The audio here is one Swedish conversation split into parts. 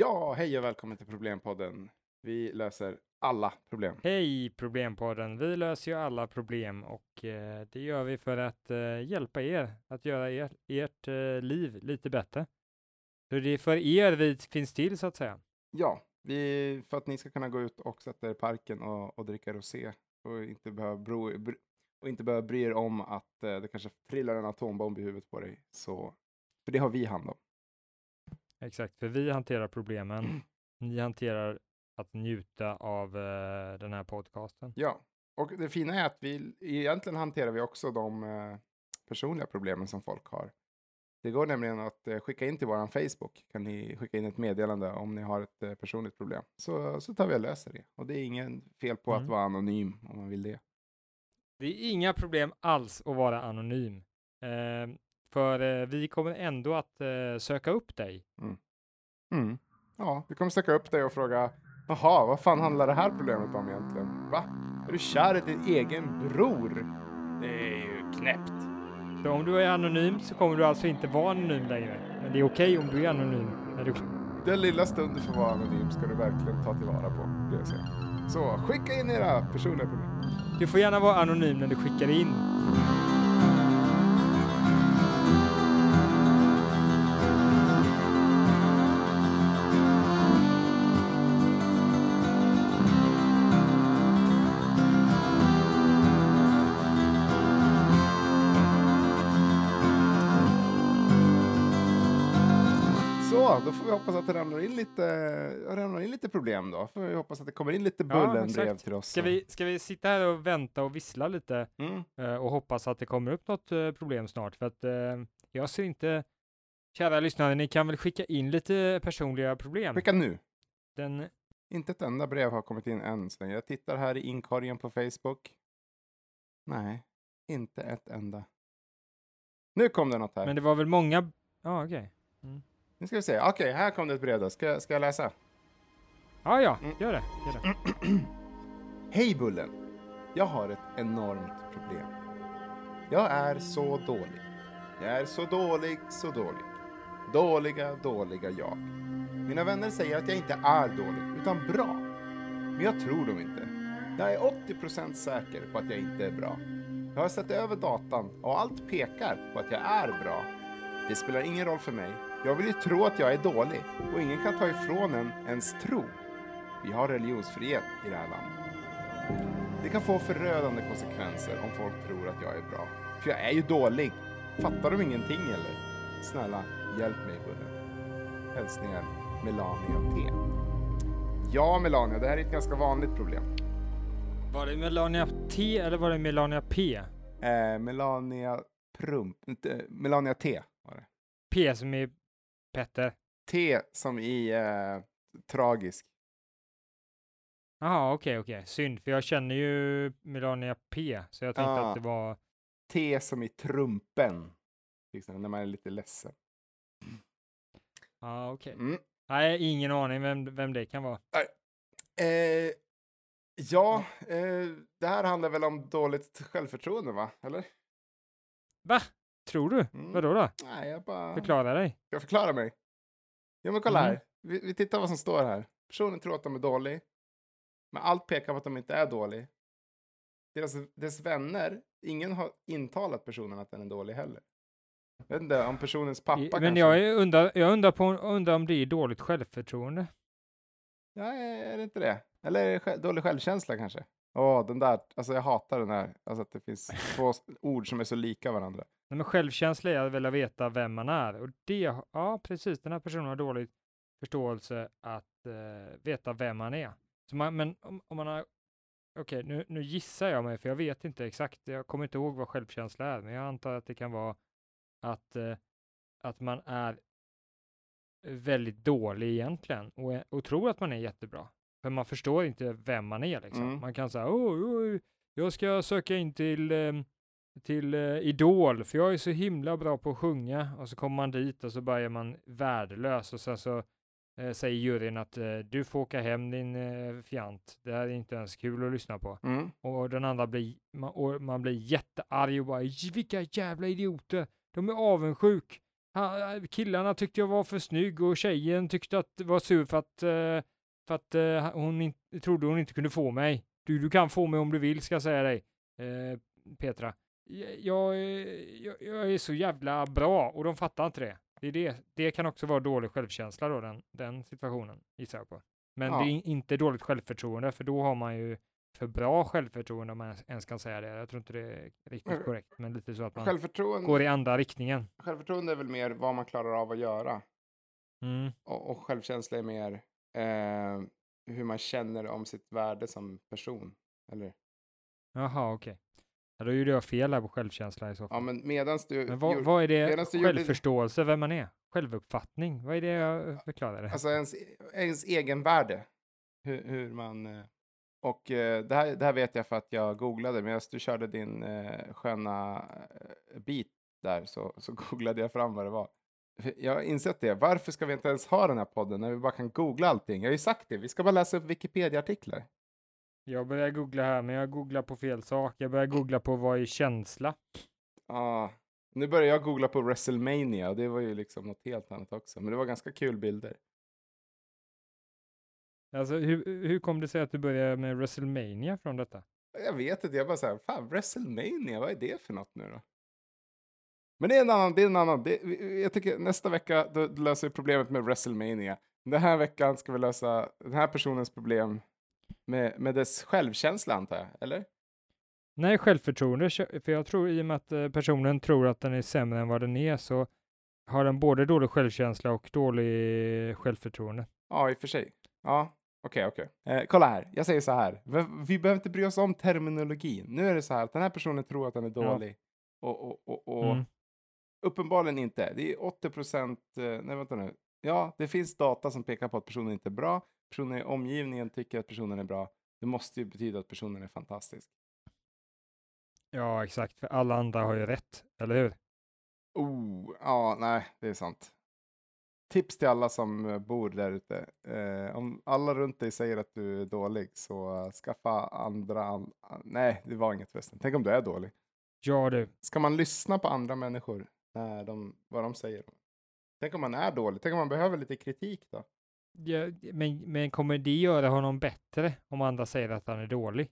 Ja, hej och välkommen till Problempodden. Vi löser alla problem. Hej Problempodden! Vi löser ju alla problem och eh, det gör vi för att eh, hjälpa er att göra er, ert eh, liv lite bättre. För det är för er vi finns till så att säga. Ja, vi, för att ni ska kunna gå ut och sätta er i parken och, och dricka rosé och inte behöva, bro, br, och inte behöva bry er om att eh, det kanske trillar en atombomb i huvudet på dig. Så, för det har vi hand om. Exakt, för vi hanterar problemen. Ni hanterar att njuta av eh, den här podcasten. Ja, och det fina är att vi egentligen hanterar vi också de eh, personliga problemen som folk har. Det går nämligen att eh, skicka in till vår Facebook. Kan ni skicka in ett meddelande om ni har ett eh, personligt problem. Så, så tar vi och löser det. Och det är ingen fel på Mm. att vara anonym om man vill det. Det är inga problem alls att vara anonym. För eh, vi kommer ändå att eh, söka upp dig. Mm. Ja, vi kommer söka upp dig och fråga Jaha, vad fan handlar det här problemet om egentligen? Va? Är du kär i din egen bror? Det är ju knäppt. Så om du är anonym så kommer du alltså inte vara anonym längre. Men det är okej om du är anonym. När du... Den lilla stund du får vara anonym ska du verkligen ta tillvara på, skulle jag säga. Så skicka in era personliga problem. du får gärna vara anonym när du skickar in. Då får vi hoppas att det ramlar in lite, ramlar in lite problem då. Får vi hoppas att det kommer in lite Ja, Bullen-brev exakt. till oss. Ska vi, ska vi sitta här och vänta och vissla lite Mm. eh, och hoppas att det kommer upp något eh, problem snart? För att eh, jag ser inte... Kära lyssnare, ni kan väl skicka in lite personliga problem? Skicka nu. Den, Inte ett enda brev har kommit in än så länge. Jag tittar här i inkorgen på Facebook. Nej, inte ett enda. Nu kom det något här. men det var väl många... Ja, okej. Nu ska vi se. Okej, här kom det ett brev då. Ska, ska jag läsa? Ja, ja, Mm. gör det. Gör det. Hej Bullen! Jag har ett enormt problem. Jag är så dålig. Jag är så dålig, så dålig. Dåliga, dåliga jag. Mina vänner säger att jag inte är dålig, utan bra. Men jag tror dem inte. Jag är 80% säker på att jag inte är bra. Jag har sett över datan och allt pekar på att jag är bra. Det spelar ingen roll för mig. Jag vill ju tro att jag är dålig och ingen kan ta ifrån en ens tro. Vi har religionsfrihet i det här landet. Det kan få förödande konsekvenser om folk tror att jag är bra. För jag är ju dålig. Fattar de ingenting eller? Snälla, hjälp mig Bullen. Hälsningar Melania T. Ja, Melania, det här är ett ganska vanligt problem. Var det Melania T eller var det Melania P? Eh, Melania Prump, inte, Melania T var det. P som är Petter. T som i eh, tragisk. Jaha, okej, okej. Synd, för jag känner ju Melania P, så jag tänkte Ah. att det var... T som i trumpen. Liksom, när man är lite ledsen. Ja, okej. Mm. Nej, ingen aning vem, vem det kan vara. Eh, ja, eh, det här handlar väl om dåligt självförtroende, va? Eller? Va? Tror du? Mm. Vadå då? Nej, jag bara... Förklara dig. Jag förklarar mig. Ja, men kolla Mm. här. Vi, vi tittar vad som står här. Personen tror att de är dålig. Men allt pekar på att de inte är dålig. Deras, dess vänner, ingen har intalat personen att den är dålig heller. Jag vet inte, om personens pappa I- kanske. Men jag undrar, jag undrar, på, undrar om det är dåligt självförtroende. Ja, är det inte det? Eller är det dålig självkänsla kanske? Åh, den där, alltså jag hatar den här, alltså att det finns två ord som är så lika varandra. Nej, men självkänsla är att vilja veta vem man är. Och det, ja precis, den här personen har dålig förståelse att eh, veta vem man är. Så man, men om, om man har, okej nu, nu gissar jag mig, för jag vet inte exakt, jag kommer inte ihåg vad självkänsla är, men jag antar att det kan vara att, eh, att man är väldigt dålig egentligen och, och tror att man är jättebra. För man förstår inte vem man är liksom. Mm. Man kan säga, oj, oj, jag ska söka in till ehm, till eh, Idol, för jag är så himla bra på att sjunga. Och så kommer man dit och så börjar man värdelös och sen så eh, säger juryn att eh, du får åka hem din eh, fjant. Det här är inte ens kul att lyssna på. Mm. Och den andra blir, man, och man blir jättearg och bara "J- vilka jävla idioter. De är avundsjuk. han, killarna tyckte jag var för snygg och tjejen tyckte att det var sur för att, eh, för att eh, hon in, trodde hon inte kunde få mig. Du, du kan få mig om du vill, ska jag säga dig, eh, Petra. Jag, jag, jag är så jävla bra och de fattar inte det. Det, det. det kan också vara dålig självkänsla då, den, den situationen, gissar jag på. Men Ja. det är inte dåligt självförtroende, för då har man ju för bra självförtroende om man ens kan säga det. Jag tror inte det är riktigt korrekt, men lite så att man går i andra riktningen. självförtroende är väl mer vad man klarar av att göra. Mm. Och, och självkänsla är mer eh, hur man känner om sitt värde som person. Eller? Jaha, okej. Ja, då gjorde jag fel här på självkänsla i så fall. Ja, men medans du... men vad, gjorde- vad är det? du gjorde- Självförståelse, vem man är? Självuppfattning? Vad är det jag förklarade? Alltså ens, ens egenvärde. Hur, hur man... eh, Och eh, det, här, det här vet jag för att jag googlade, medan du körde din eh, sköna eh, bit där så, så googlade jag fram vad det var. Jag har insett det. Varför ska vi inte ens ha den här podden när vi bara kan googla allting? Jag har ju sagt det, vi ska bara läsa upp Wikipedia-artiklar. Jag börjar googla här, men jag googlar på fel sak. Jag börjar googla på vad är känsla? Ja, nu börjar jag googla på WrestleMania och det var ju liksom något helt annat också. Men det var ganska kul bilder. Alltså, hur, hur kom det sig att du började med WrestleMania från detta? Jag vet inte, jag bara såhär, fan WrestleMania, vad är det för något nu då? Men det är en annan, det är en annan, det, jag tycker nästa vecka då löser vi problemet med WrestleMania. Den här veckan ska vi lösa den här personens problem med, med dess självkänsla antar jag, eller? Nej, självförtroende, för jag tror i och med att eh, personen tror att den är sämre än vad den är så har den både dålig självkänsla och dålig självförtroende. Ja, i och för sig. Ja, okej, okej. Eh, kolla här, jag säger så här. Vi, vi behöver inte bry oss om terminologin. Nu är det så här att den här personen tror att den är Ja. dålig. Och, och, och, och Mm. uppenbarligen inte. Det är 80 procent, eh, nej vänta nu. Ja, det finns data som pekar på att personen inte är bra. Personer i omgivningen tycker att personen är bra. Det måste ju betyda att personen är fantastisk. Ja, exakt, för alla andra har ju rätt, eller hur? Oh, ja, nej, det är sant. Tips till alla som eh, bor där ute. Eh, om alla runt dig säger att du är dålig så skaffa andra. An nej, det var inget förresten. Tänk om du är dålig. Ja du, Ska man lyssna på andra människor när de, vad de säger? Tänk om man är dålig. Tänk om man behöver lite kritik då? Ja, men, men kommer det göra honom bättre om andra säger att han är dålig?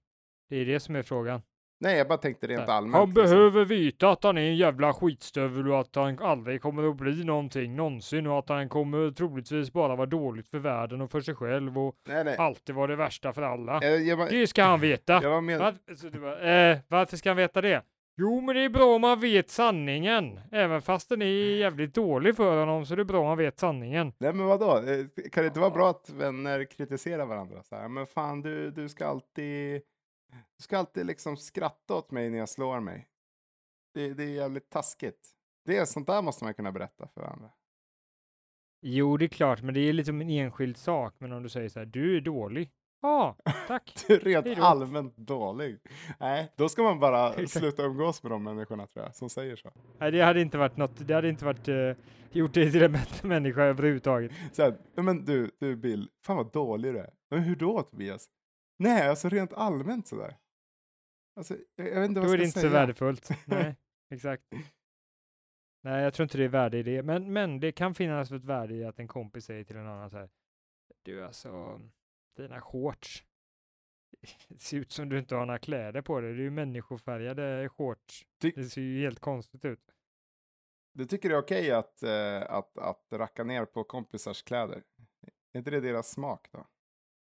Det är det som är frågan. Nej, jag bara tänkte rent allmänt. Han liksom. behöver veta att han är en jävla skitstövel och att han aldrig kommer att bli någonting någonsin och att han kommer troligtvis bara vara dåligt för världen och för sig själv och Nej, nej. alltid vara det värsta för alla. Eh, Jag, bara, Det ska han veta. var med. Var, så du bara, eh, varför ska han veta det? Jo, men det är bra om man vet sanningen. Även fast den är jävligt dålig för honom så är det bra om man vet sanningen. Nej men vadå? Eh, Kan det inte vara bra att vänner kritiserar varandra? Så här, men fan du, du ska alltid du ska alltid liksom skratta åt mig när jag slår mig. Det, det är jävligt taskigt. Det är sånt där måste man kunna berätta för varandra. Jo, det är klart, men det är liksom en enskild sak. Men om du säger så här, du är dålig. Ja, tack. Du är rent allmänt dålig. Nej, då ska man bara sluta umgås med de människorna tror jag, som säger så. Nej, det hade inte varit något, det hade inte varit eh, gjort dig till en bättre människa överhuvudtaget. Så här, "Ja, men du, du Bill, fan vad dålig du är. Men hur då Tobias? Nej, alltså rent allmänt sådär. Alltså, jag, jag vet inte vad Då är jag det ska inte så säga. värdefullt. Nej, exakt. Nej, jag tror inte det är värde i det. Men, men det kan finnas ett värde i att en kompis säger till en annan så här. Du alltså, dina shorts. Det ser ut som du inte har några kläder på dig. Det är ju människofärgade shorts. Ty- Det ser ju helt konstigt ut. Du tycker det är okej att, eh, att, att racka ner på kompisars kläder? Är inte det deras smak då?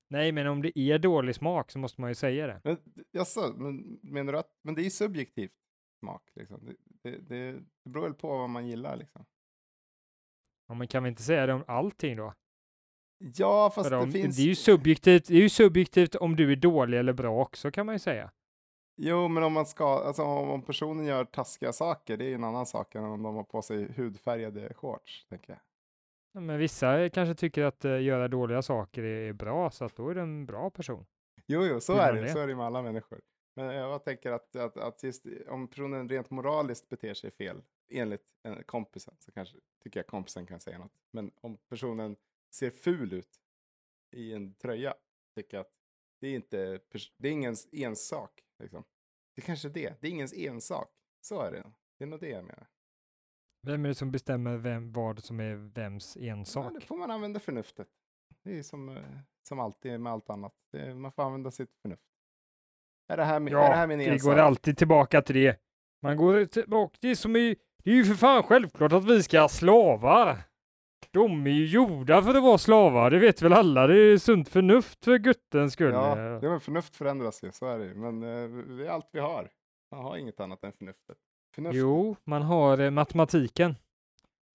Nej, men om det är dålig smak så måste man ju säga det. Men, jaså, men menar du att, men det är ju subjektivt smak liksom. Det, det, det, det beror väl på vad man gillar liksom. Ja, men kan vi inte säga det om allting då? Ja, fast För det finns... det är ju subjektivt, det är ju subjektivt om du är dålig eller bra också kan man ju säga. Jo, men om man ska, alltså om, personen gör taskiga saker, det är ju en annan sak än om de har på sig hudfärgade shorts, tänker jag. Ja, Men vissa kanske tycker att eh, göra dåliga saker är, är bra, så att då är det en bra person. Jo, jo, så är det. det? Så är det med alla människor. Men jag tänker att, att, att just om personen rent moraliskt beter sig fel, enligt kompisen, så kanske tycker jag kompisen kan säga något. Men om personen ser ful ut i en tröja, tycker att det är inte, det är ingens ensak. Liksom. Det är kanske är det, det är ingens ensak. Så är det. Det är nog det jag menar. Vem är det som bestämmer vem, vad som är vems Ja, ensak? då får man använda förnuftet. Det är som, eh, som alltid med allt annat. Det, man får använda sitt förnuft. Är det här, min- är det här Ja, min det ensak? går alltid tillbaka till det. Man går tillbaka, det är som i, det är ju för fan självklart att vi ska ha slavar. De är ju gjorda för att vara slavar, det vet väl alla. Det är sunt förnuft för guttens skull. Ja, det men förnuft förändras ju, så är det ju. Men eh, det är allt vi har. Man har inget annat än förnuftet. Förnuft Jo, man har eh, matematiken.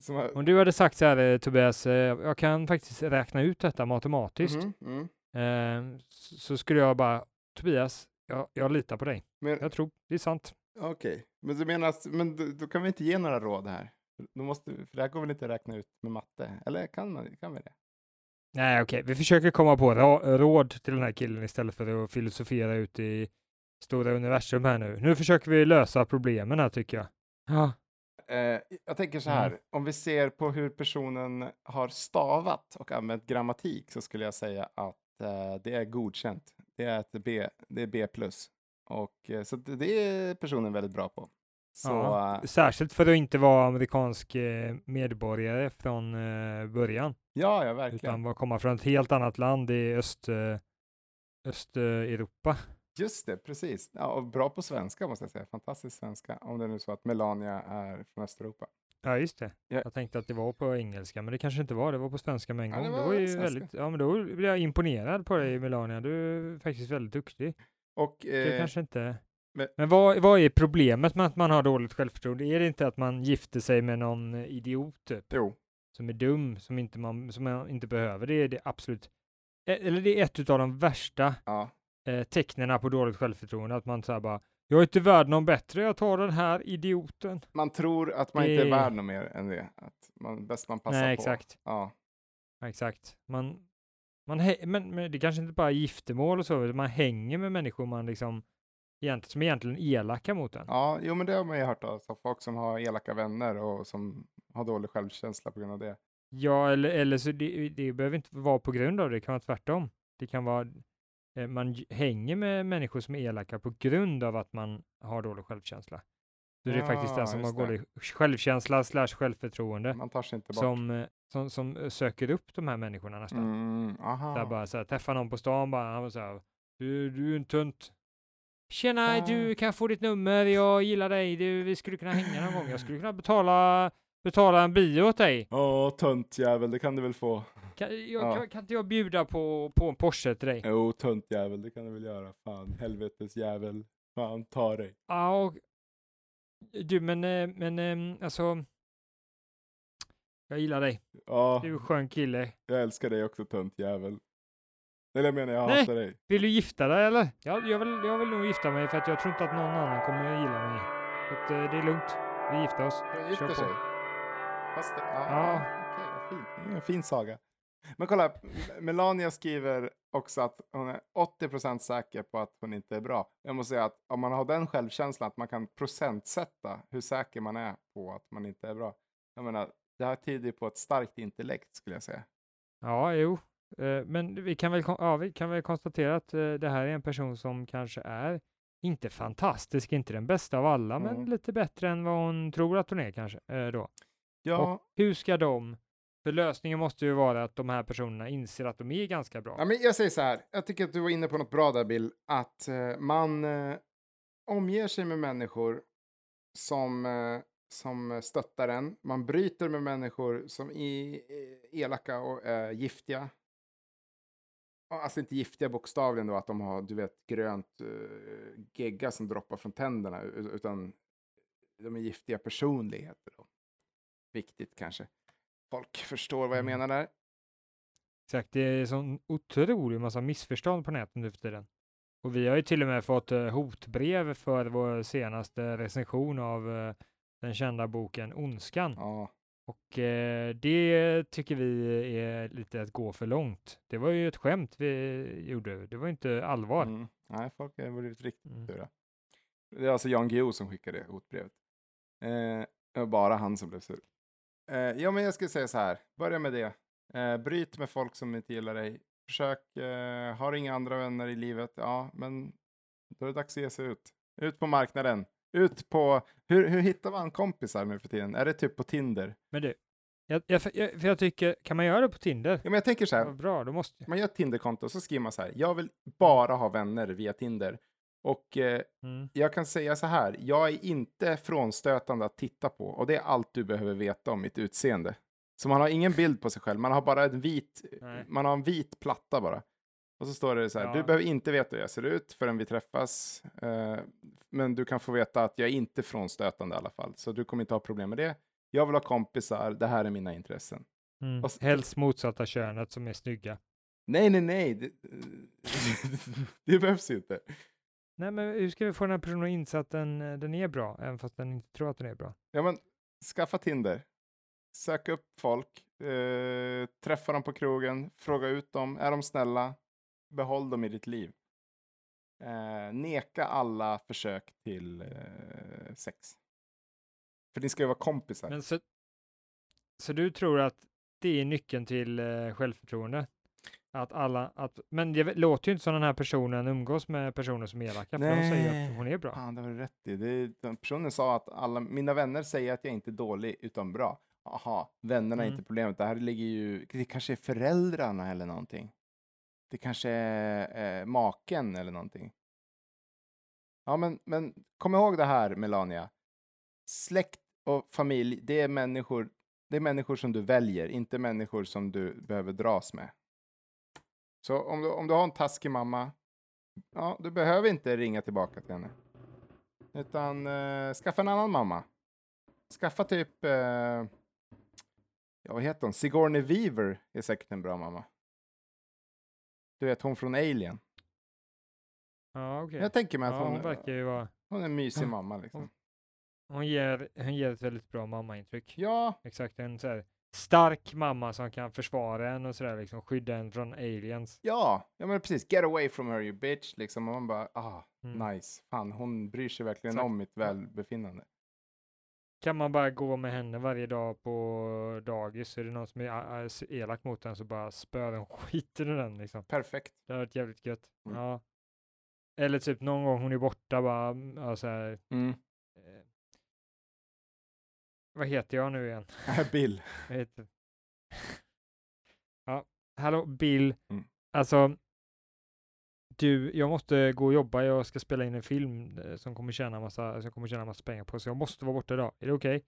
har... Om du hade sagt så här eh, Tobias, eh, jag kan faktiskt räkna ut detta matematiskt. Mm. Eh, så skulle jag bara, Tobias, jag, jag litar på dig. Men Jag tror det är sant. okej, men du menar att, men då, då kan vi inte ge några råd här? Då måste, för det här går väl inte att räkna ut med matte? Eller kan, man, kan vi det? Nej, okej, vi försöker komma på råd till den här killen istället för att filosofera ut i stora universum här nu. Nu försöker vi lösa problemen här tycker jag. Ja, Eh, jag tänker så Mm. här, om vi ser på hur personen har stavat och använt grammatik så skulle jag säga att eh, det är godkänt. Det är ett B, det är B+. Och, eh, så det är personen väldigt bra på. Så, Ja. eh, särskilt för att inte vara amerikansk eh, medborgare från eh, början, ja, ja, verkligen. utan komma från ett helt annat land i öst, Östeuropa. Just det, precis. Ja, och bra på svenska måste jag säga. Fantastisk svenska. Om det nu är så att Melania är från Östeuropa. Ja, just det. Ja. Jag tänkte att det var på engelska, men det kanske inte var. Det var på svenska med en Ja, gång. det det var var ju svenska. väldigt, ja, men då blir jag imponerad på dig, Melania. Du är faktiskt väldigt duktig. Och Det eh, kanske inte... men- Men, vad, vad är problemet med att man har dåligt självförtroende? Är det inte att man gifter sig med någon idiot typ, jo, som är dum, som, inte man, som man inte behöver? Det är det absolut... e- Eller det är ett av de värsta ja, eh, tecknen på dåligt självförtroende, att man säger bara jag är inte värd någon bättre, jag tar den här idioten. man tror att man inte är Det- värd något mer än det. Att man, bäst man passar Nej, på. exakt. Ja, Exakt. Man, man men, men det kanske inte bara är giftermål och så, utan man hänger med människor man liksom egentligen, som egentligen är elaka mot en. ja, jo men det har man ju hört av. Så folk som har elaka vänner och som har dålig självkänsla på grund av det. Ja, eller, eller så det, det behöver inte vara på grund av det, det kan vara tvärtom. Det kan vara, eh, man hänger med människor som är elaka på grund av att man har dålig självkänsla. Så det är faktiskt den som har dålig självkänsla slash självförtroende bort. som, eh, som, som eh, söker upp de här människorna nästan. Mm, aha. Där bara så här, träffa någon på stan bara, han var så här, du, du är en tunt. Tjena, Ja. du kan få ditt nummer, jag gillar dig, du, vi skulle kunna hänga någon gång, jag skulle kunna betala, betala en bio åt dig. Ja, tönt jävel, det kan du väl få. Kan, jag, Ja. kan, kan inte jag bjuda på, på en Porsche till dig? Jo, tönt jävel, det kan du väl göra. Fan, helvetes jävel. Fan, ta dig. Ja, och, du men, eh, men ehm, alltså, jag gillar dig, Ja, du är en skön kille. jag älskar dig också, tönt jävel. Eller jag menar, jag Nej. hatar dig. Vill du gifta dig eller? Ja, jag, vill, jag vill nog gifta mig för att jag tror inte att någon annan kommer gilla mig. Så att, eh, det är lugnt, vi gifter oss. De gifter sig. Fast det, ja, Ja. är en fin saga. Men kolla, Melania skriver också att hon är 80% säker på att hon inte är bra. Jag måste säga att om man har den självkänslan att man kan procentsätta hur säker man är på att man inte är bra. Jag menar, det här tyder på ett starkt intellekt skulle jag säga. Ja, jo. Eh, Men vi kan väl, ja, vi kan väl konstatera att eh, det här är en person som kanske är inte fantastisk, inte den bästa av alla, Mm. men lite bättre än vad hon tror att hon är kanske. eh, Då. Ja, Och hur ska de, för lösningen måste ju vara att de här personerna inser att de är ganska bra. Ja, men jag säger så här, jag tycker att du var inne på något bra där Bill, att eh, man eh, omger sig med människor som, eh, som stöttar en. Man bryter med människor som är elaka och giftiga. Alltså inte giftiga bokstavligen då, att de har, du vet, grönt eh, gegga som droppar från tänderna, utan de är giftiga personligheter. Då. Viktigt kanske. Folk förstår vad jag Mm. menar där. Exakt, det är sån otrolig massa missförstånd på nätet nu för tiden. Och vi har ju till och med fått eh, hotbrev för vår senaste recension av eh, den kända boken Ondskan. Ja. Och eh, det tycker vi är lite att gå för långt. Det var ju ett skämt vi gjorde, det var inte allvar. Mm. Nej, folk har blivit riktigt Mm. sura. Det är alltså Jan Guillou som skickade hotbrevet. Eh, det var bara han som blev sur. Eh, ja, men jag skulle säga så här. Börja med det. Eh, bryt med folk som inte gillar dig. Försök, eh, har inga andra vänner i livet. Ja, men då är det dags att ge sig ut. Ut på marknaden. Ut på, hur, hur hittar man kompisar nu för tiden? Är det typ på Tinder? Men du, jag, jag, för jag, tycker, kan man göra det på Tinder? Ja, men jag tänker så här, Vad bra, då måste jag. man gör ett Tinderkonto och så skriver man så här, jag vill bara ha vänner via Tinder. Och eh, Mm. jag kan säga så här, jag är inte frånstötande att titta på och det är allt du behöver veta om mitt utseende. Så man har ingen bild på sig själv, man har bara en vit, Nej. man har en vit platta bara. Och så står det så här, Ja. du behöver inte veta hur jag ser ut förrän vi träffas. Eh, men du kan få veta att jag är inte frånstötande i alla fall. Så du kommer inte ha problem med det. Jag vill ha kompisar, det här är mina intressen. Mm. Och s- Helst motsatta könet som är snygga. Nej, nej, nej. Det, det behövs inte. Nej, men hur ska vi få den här personen att inse att den, den är bra, även fast den inte tror att den är bra? Ja, men skaffa Tinder. Sök upp folk. Eh, träffa dem på krogen. Fråga ut dem. Är de snälla? Behåll dem i ditt liv. Eh, neka alla försök till eh, sex. För ni ska ju vara kompisar. Men så, så du tror att det är nyckeln till eh, självförtroende? Att alla, att, men det låter ju inte som den här personen umgås med personer som är elaka, för de säger Nej. att hon är bra. Fan, det var du rätt i. Det, den personen sa att alla mina vänner säger att jag inte är dålig utan bra. Aha, vännerna är Mm. inte problemet. Det här ligger ju, det kanske är föräldrarna eller någonting. Det kanske är eh, maken eller någonting. Ja, men, men kom ihåg det här Melania. Släkt och familj, det är människor, det är människor som du väljer, inte människor som du behöver dras med. Så om du, om du har en taskig mamma, ja, du behöver inte ringa tillbaka till henne. Utan eh, skaffa en annan mamma. Skaffa typ, eh, ja vad heter hon, Sigourney Weaver är säkert en bra mamma. Du vet hon från Alien. Ja, okej. Jag tänker mig att Ja, hon, hon verkar ju vara, hon är en mysig mamma liksom. hon ger, hon ger ett väldigt bra mammaintryck. Ja, Exakt, en så här stark mamma som kan försvara en och sådär, liksom skydda en från aliens. ja, ja men precis. Get away from her you bitch liksom. Och man bara, ah, Mm. nice. Fan, hon bryr sig verkligen Exakt. om mitt välbefinnande. Kan man bara gå med henne varje dag på dagis, så är det någon som är elak mot den så bara spör den skiten ur den liksom. Perfekt. Det har varit jävligt gött. Mm. Ja. Eller typ någon gång hon är borta bara, mm, ja, så här, Mm. eh, vad heter jag nu igen? Bill. Ja, hallå Bill. Mm. Alltså, du, jag måste gå och jobba. Jag ska spela in en film eh, som kommer tjäna massa, som kommer tjäna massa pengar på, så jag måste vara borta idag. Är det okej?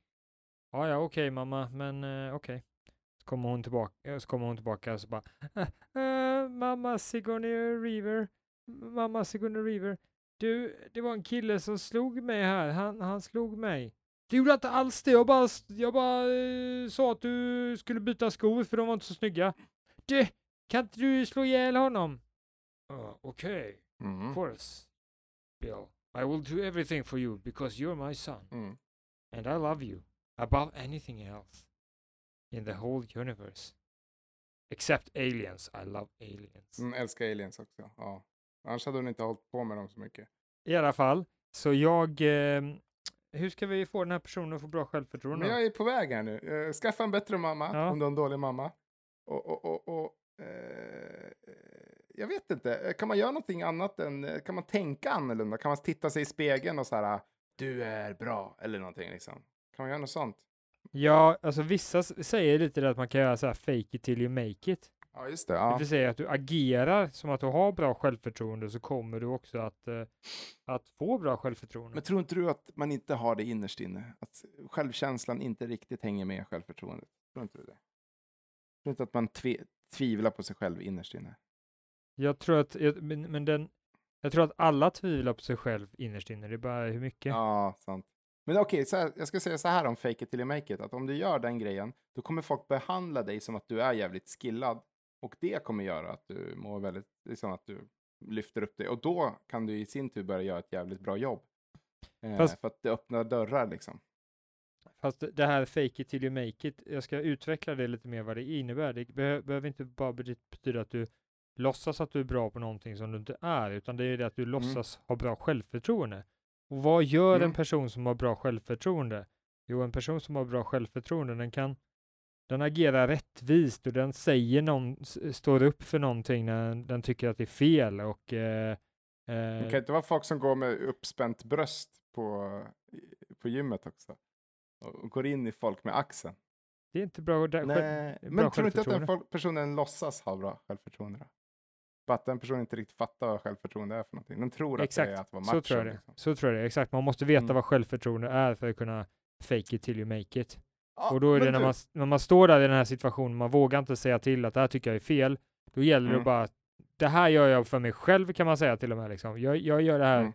Ja, ja, okej mamma, men uh, okej. Så kommer hon tillbaka, eh, så kommer hon tillbaka och så bara, "Eh, mamma Sigourney River, mamma Sigourney River. Du, det var en kille som slog mig här. Han, han slog mig. Det gjorde jag inte alls det. Jag bara, jag bara eh, sa att du skulle byta skor för de var inte så snygga. Du, kan inte du slå ihjäl honom? Uh, Okej, Mm. of course. Bill, I will do everything for you because you're my son. Mm. And I love you above anything else in the whole universe. Except aliens. I love aliens. Mm, älskar aliens också. Ja. Annars hade hon inte hållit på med dem så mycket. I alla fall, så jag... Eh, hur ska vi få den här personen att få bra självförtroende? Men jag är på väg här nu. Eh, skaffa en bättre mamma Ja. om du har en dålig mamma. Och, och, och, och eh, jag vet inte, Eh, kan man göra någonting annat än, eh, kan man tänka annorlunda? Kan man titta sig i spegeln och så här, du är bra, eller någonting liksom? Kan man göra något sånt? Ja, alltså vissa säger lite det att man kan göra så här fake it till you make it. Ja, just det. Det Ja. vill säga att du agerar som att du har bra självförtroende så kommer du också att, eh, att få bra självförtroende. Men tror inte du att man inte har det innerst inne? Att självkänslan inte riktigt hänger med självförtroendet? Tror inte du det? Tror inte att man tve, tvivlar på sig själv innerst inne? Jag tror att, men, men den, jag tror att alla tvivlar på sig själv innerst inne. Det är bara hur mycket. Ja, sant. Men okej, här, jag ska säga så här om fake it till you make it, att om du gör den grejen, då kommer folk behandla dig som att du är jävligt skillad. Och det kommer göra att du mår väldigt, liksom att du lyfter upp dig. Och då kan du i sin tur börja göra ett jävligt bra jobb. Eh, Fast- För att det öppnar dörrar liksom. Fast det- här fake it till you make it, jag ska utveckla det lite mer vad det innebär. Det behö, behöver inte bara bety- betyda att du låtsas att du är bra på någonting som du inte är, utan det är det att du låtsas ha bra självförtroende. Och vad gör en Mm. person som har bra självförtroende? Jo, en person som har bra självförtroende, den kan den agerar rättvist och den säger någon, står upp för någonting när den tycker att det är fel och eh, Det eh, kan inte vara folk som går med uppspänt bröst på, på gymmet också. Och går in i folk med axeln. Det är inte bra. Där, Nej, bra men tror du inte att den folk, personen låtsas ha bra självförtroende? Då? Bara att den personen inte riktigt fattar vad självförtroende är för någonting. Den tror att det Exakt, är att vara macho. så tror jag det. liksom. Så tror jag det. Exakt, man måste veta Mm. vad självförtroende är för att kunna fake it till you make it. Ja, och då är det när du- man, när man står där i den här situationen, man vågar inte säga till att det här tycker jag är fel. Då gäller det Mm. bara att det här gör jag för mig själv kan man säga till och med. Liksom. Jag, jag gör det här, Mm.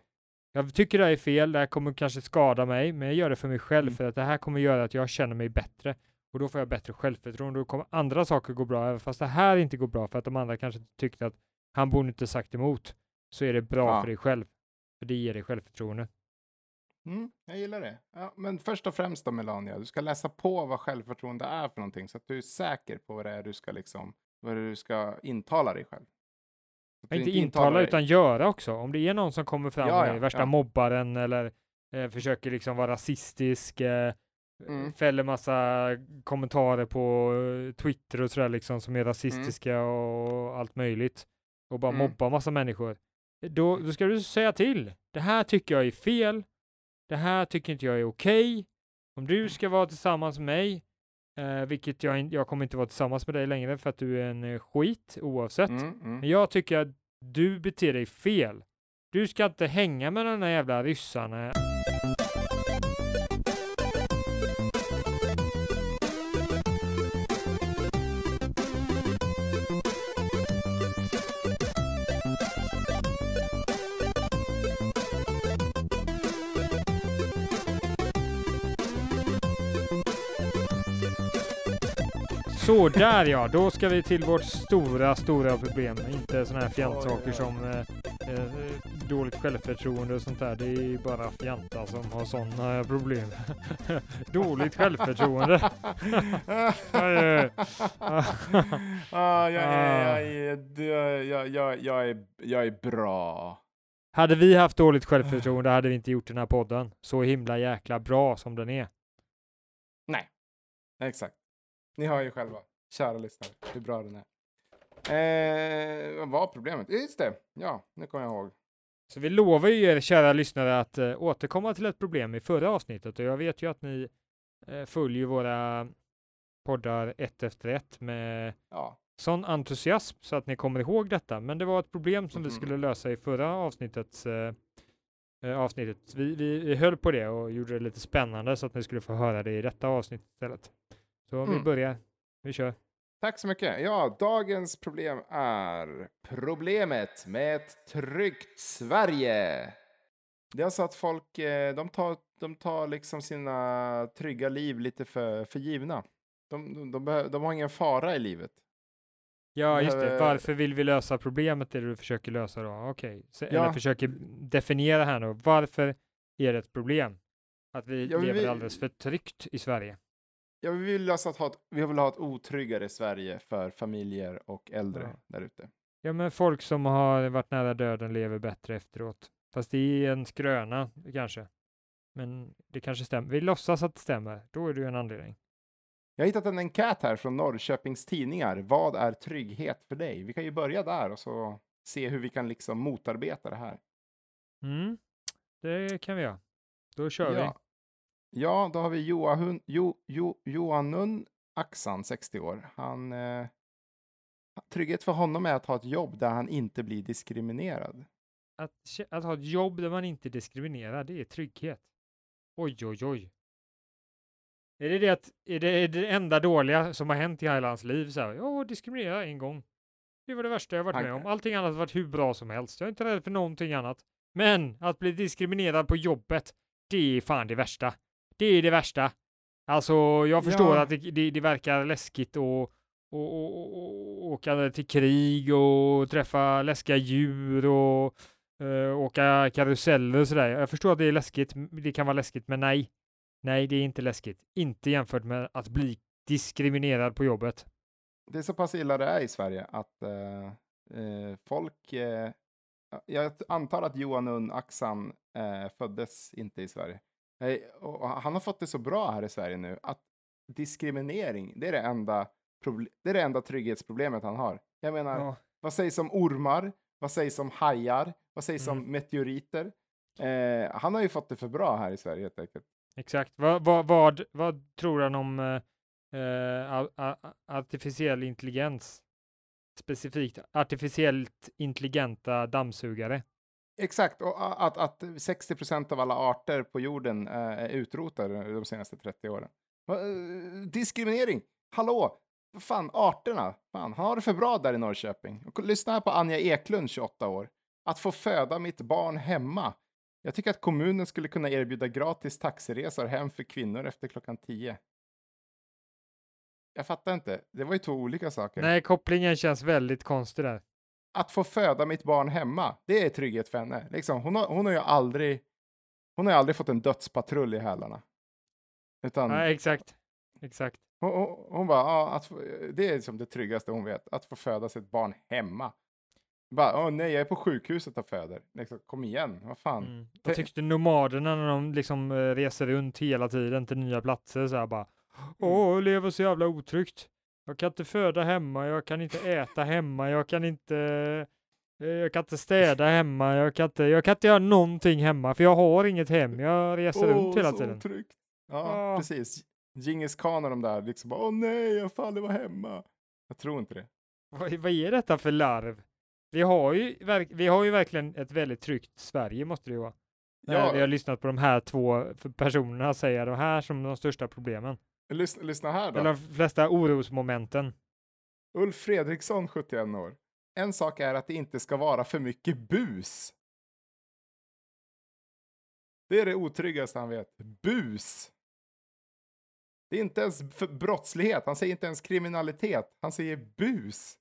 jag tycker det här är fel, det här kommer kanske skada mig, men jag gör det för mig själv Mm. för att det här kommer göra att jag känner mig bättre. Och då får jag bättre självförtroende då kommer andra saker gå bra, även fast det här inte går bra för att de andra kanske tyckte att han borde inte sagt emot. Så är det bra Ja. för dig själv. För det ger dig självförtroende. Mm, jag gillar det. Ja, men först och främst då Melania, du ska läsa på vad självförtroende är för någonting så att du är säker på vad det är du ska liksom, vad du ska intala dig själv. Du inte intala utan göra också. Om det är någon som kommer fram Ja, och ja, är värsta ja. mobbaren eller eh, försöker liksom vara rasistisk, eh, Mm. fäller massa kommentarer på eh, Twitter och sådär liksom som är rasistiska och allt möjligt och bara Mm. mobbar massa människor. Då, då ska du säga till. Det här tycker jag är fel. Det här tycker inte jag är okej. Om du ska vara tillsammans med mig, eh, vilket jag, jag kommer inte vara tillsammans med dig längre för att du är en eh, skit oavsett. Mm, mm. Men jag tycker att du beter dig fel. Du ska inte hänga med de där jävla ryssarna. Så där ja, då ska vi till vårt stora, stora problem. Inte sådana här fjantsaker som eh, eh, dåligt självförtroende och sånt där. Det är bara fjantar som har sådana problem. dåligt självförtroende. Aj, ah, jag, är, jag, är, jag, jag, jag, jag, är, jag är bra. Hade vi haft dåligt självförtroende hade vi inte gjort den här podden. Så himla jäkla bra som den är. Nej, exakt. Ni hör ju själva, kära lyssnare, hur bra den är. Eh, vad var problemet? Just det, ja, nu kommer jag ihåg. Så vi lovar ju er kära lyssnare att eh, återkomma till ett problem i förra avsnittet och jag vet ju att ni eh, följer våra poddar ett efter ett med Ja, sån entusiasm så att ni kommer ihåg detta. Men det var ett problem som vi Mhm. skulle lösa i förra avsnittets eh, eh, avsnittet. Vi, vi, vi höll på det och gjorde det lite spännande så att ni skulle få höra det i detta avsnitt istället. Så vi Mm. börjar. Vi kör. tack så mycket. Ja, dagens problem är problemet med ett tryggt Sverige. Det är alltså att folk, eh, de tar, de tar liksom sina trygga liv lite för, för givna. De, de, de, de har ingen fara i livet. Ja, just det. Varför vill vi lösa problemet? Det du försöker lösa då? Okej, Så- eller Ja. försöker definiera här nu. Varför är det ett problem att vi Ja, lever vi- alldeles för tryggt i Sverige? Ja, vi vill alltså att ha ett, vi vill ha ett otryggare Sverige för familjer och äldre Ja. där ute. Ja, men folk som har varit nära döden lever bättre efteråt. Fast det är en skröna kanske. Men det kanske stämmer. Vi låtsas att det stämmer. Då är det ju en anledning. Jag har hittat en enkät här från Norrköpings Tidningar. Vad är trygghet för dig? Vi kan ju börja där och så se hur vi kan liksom motarbeta det här. Mm, det kan vi göra. Då kör vi. Ja. då har vi Joahun, jo, jo, Johanun Axan, 60 år. Han, eh, trygghet för honom är att ha ett jobb där han inte blir diskriminerad. Att, att ha ett jobb där man inte diskriminerar, det är trygghet. Oj, oj, oj. Är det det, att, är det, är det enda dåliga som har hänt i hela hans liv? Så här, ja, diskriminera en gång. Det var det värsta jag varit Han- med om. Allting annat har varit hur bra som helst. Jag är inte rädd för någonting annat. Men att bli diskriminerad på jobbet, det är fan det värsta. Det är det värsta. Alltså, jag förstår Ja. att det, det, det verkar läskigt och, och, och, och, åka till krig och träffa läskiga djur och uh, åka karuseller och sådär. Jag förstår att det är läskigt. Det kan vara läskigt, men nej. Nej, det är inte läskigt. Inte jämfört med att bli diskriminerad på jobbet. Det är så pass illa det är i Sverige att eh, eh, folk... Jag antar att Johanun Axan eh, föddes inte i Sverige. Och han har fått det så bra här i Sverige nu att diskriminering, det är det enda, det är det enda trygghetsproblemet han har. Jag menar, Ja. vad sägs om ormar? Vad sägs om hajar? Vad sägs Mm. om meteoriter? Eh, han har ju fått det för bra här i Sverige helt enkelt. Exakt. Vad, vad, vad, vad tror han om eh, eh, artificiell intelligens? Specifikt artificiellt intelligenta dammsugare. Exakt, och att, att 60 procent av alla arter på jorden eh, är utrotade de senaste 30 åren. Eh, diskriminering! Hallå! Fan, arterna! Fan, han har det för bra där i Norrköping. Och Lyssna här på Anja Eklund, 28 år. Att få föda mitt barn hemma. Jag tycker att kommunen skulle kunna erbjuda gratis taxiresor hem för kvinnor efter klockan 10. Jag fattar inte. Det var ju två olika saker. Nej, kopplingen känns väldigt konstig där att få föda mitt barn hemma, det är trygghet för henne. Liksom, hon, har, hon har ju aldrig, hon har aldrig fått en dödspatrull i hälarna. Utan Nej, exakt. Exakt. hon, hon, hon bara, ja, att det är liksom det tryggaste hon vet, att få föda sitt barn hemma. Bara, åh nej, jag är på sjukhuset och föder. Liksom, kom igen, vad fan. Mm. Jag tyckte nomaderna när de liksom eh, reser runt hela tiden till nya platser så här bara. Åh, jag lever så jävla otryggt. Jag kan inte föda hemma, jag kan inte äta hemma, jag kan inte eh, jag kan inte städa hemma, jag kan inte, jag kan inte göra någonting hemma för jag har inget hem, jag reser runt hela så tiden. otryggt. Ja, Ah. precis. Djingis khan och de där, liksom, bara, åh nej, jag får aldrig vara hemma. Jag tror inte det. Vad, vad är detta för larv? Vi har, ju, vi har ju verkligen ett väldigt tryggt Sverige måste det ju vara. Ja. vi har lyssnat på de här två personerna säga de här som de största problemen. Lyssna, lyssna här då. Eller de flesta orosmomenten. Ulf Fredriksson, 71 år. En sak är att det inte ska vara för mycket bus. Det är det otryggaste han vet. Bus. Det är inte ens brottslighet. Han säger inte ens kriminalitet. Han säger bus.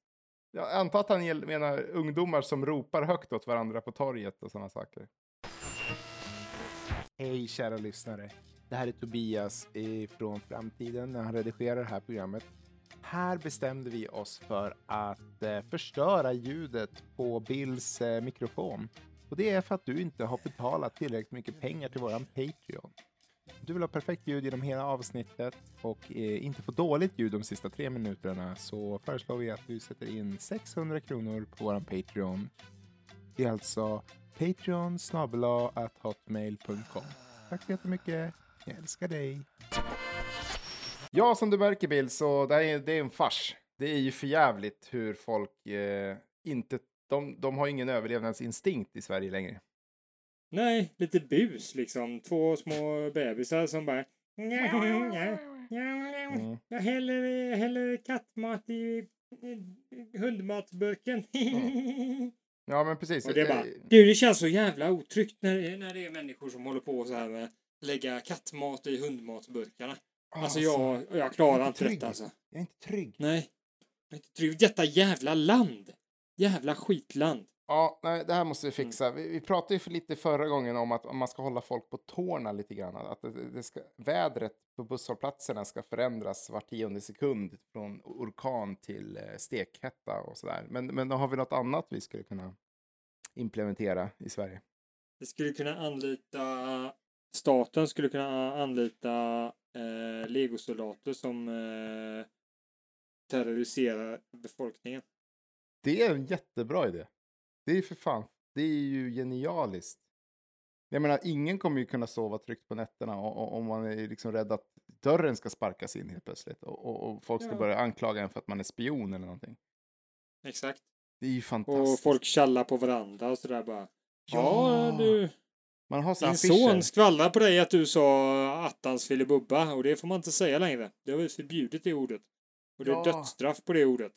Jag antar att han menar ungdomar som ropar högt åt varandra på torget och sådana saker. Hej kära lyssnare. Det här är Tobias från framtiden när han redigerar det här programmet. Här bestämde vi oss för att eh, förstöra ljudet på Bills eh, mikrofon. Och det är för att du inte har betalat tillräckligt mycket pengar till våran Patreon. Du vill ha perfekt ljud genom hela avsnittet och eh, inte få dåligt ljud de sista tre minuterna så föreslår vi att du sätter in 600 kronor på våran Patreon. Det är alltså Patreon hotmail.com. Tack så jättemycket. Jag älskar dig. Ja, som du märker Bill, så det är, det är en fars. Det är ju för jävligt hur folk eh, inte... De, de har ingen överlevnadsinstinkt i Sverige längre. Nej, lite bus liksom. Två små bebisar som bara... Mm. Jag häller, häller kattmat i hundmatsburken. Ja, men precis. Och det är bara, Eh, du det känns så jävla otryggt när, när det är människor som håller på så här med lägga kattmat i hundmatsburkarna. Alltså jag, jag klarar inte trygg. detta alltså. Jag är inte trygg. Nej. Jag är inte trygg. Detta jävla land. Jävla skitland. Ja, nej, det här måste vi Mm. fixa. Vi, vi pratade ju för lite förra gången om att om man ska hålla folk på tårna lite grann. Att det, det ska, vädret på busshållplatserna ska förändras var tionde sekund från orkan till eh, stekhetta och sådär. Men, men har vi något annat vi skulle kunna implementera i Sverige? Vi skulle kunna anlita staten skulle kunna anlita eh, legosoldater som eh, terroriserar befolkningen. Det är en jättebra idé. Det är för fan, det är ju genialiskt. Jag menar, ingen kommer ju kunna sova tryggt på nätterna om man är liksom rädd att dörren ska sparkas in helt plötsligt och, och, och folk ska Ja. börja anklaga en för att man är spion eller någonting. Exakt. Det är ju Och fantastiskt. folk tjallar på varandra och sådär bara. Ja, Ja, du. Man har Din affischer. son skvallrar på dig att du sa attans filibubba och det får man inte säga längre. Det har vi förbjudit det ordet. Och det är Ja. dödsstraff på det ordet.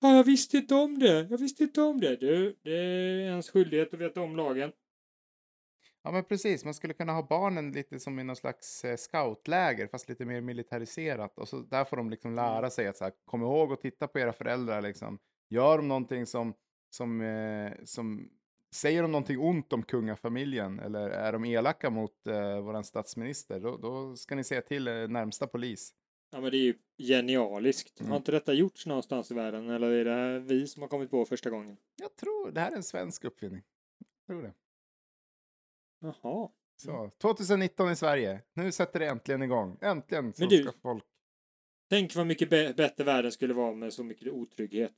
Ja, jag visste inte om det. Jag visste inte om det. Du, det är ens skyldighet att veta om lagen. Ja, men precis. Man skulle kunna ha barnen lite som i någon slags eh, scoutläger, fast lite mer militariserat. Och så där får de liksom lära Mm. sig att så här, kom ihåg att titta på era föräldrar. Liksom. Gör de någonting som, som, eh, som säger de någonting ont om kungafamiljen eller är de elaka mot eh, våran statsminister, då, då ska ni säga till eh, närmsta polis. Ja, men det är ju genialiskt. Mm. Har inte detta gjorts någonstans i världen? Eller är det här vi som har kommit på första gången? Jag tror det här är en svensk uppfinning. Jag tror det. Jaha. Så, 2019 i Sverige. Nu sätter det äntligen igång. Äntligen så Men du- ska folk Tänk vad mycket bä- bättre världen skulle vara med så mycket otrygghet.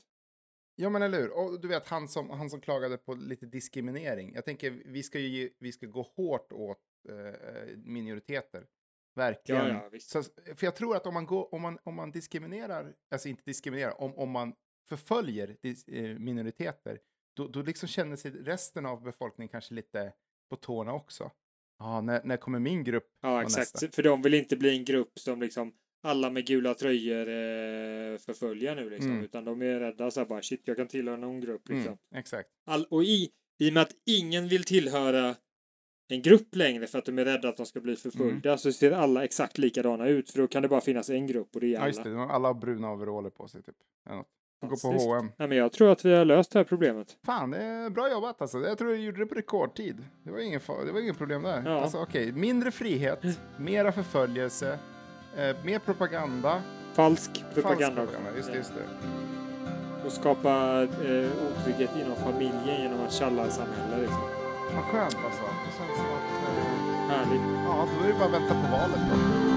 Ja, men eller hur? Och du vet, han som, han som klagade på lite diskriminering. Jag tänker, vi ska ju vi ska gå hårt åt eh, minoriteter. Verkligen. Ja, ja. Så, för jag tror att om man, går, om man, om man diskriminerar, alltså inte diskriminerar, om, om man förföljer dis, eh, minoriteter, då, då liksom känner sig resten av befolkningen kanske lite på tårna också. Ja, när, när kommer min grupp? Ja, exakt. nästa? För de vill inte bli en grupp som liksom alla med gula tröjor eh, förföljer nu liksom. Mm. Utan de är rädda så här bara shit, jag kan tillhöra någon grupp liksom. Mm, exakt. All, och i, i och med att ingen vill tillhöra en grupp längre för att de är rädda att de ska bli förföljda så ser alla exakt likadana ut. För då kan det bara finnas en grupp och det är Ja, alla. just det. Alla har bruna overaller på sig typ. Något. Gå på. H&M. Nej, men jag tror att vi har löst det här problemet. Fan, det är bra jobbat alltså. Jag tror jag gjorde det på rekordtid. Det var ingen, det var ingen problem där. Ja. Alltså, okej. Mindre frihet, mera förföljelse, eh, mer propaganda. Falsk falsk propaganda. Just det, just det. Och skapa eh, otrygghet inom familjen genom att tjallarsamhälle. Liksom. Vad skönt alltså. Det känns som att... Eh, Härligt. ja, då är det bara att vänta på valet då.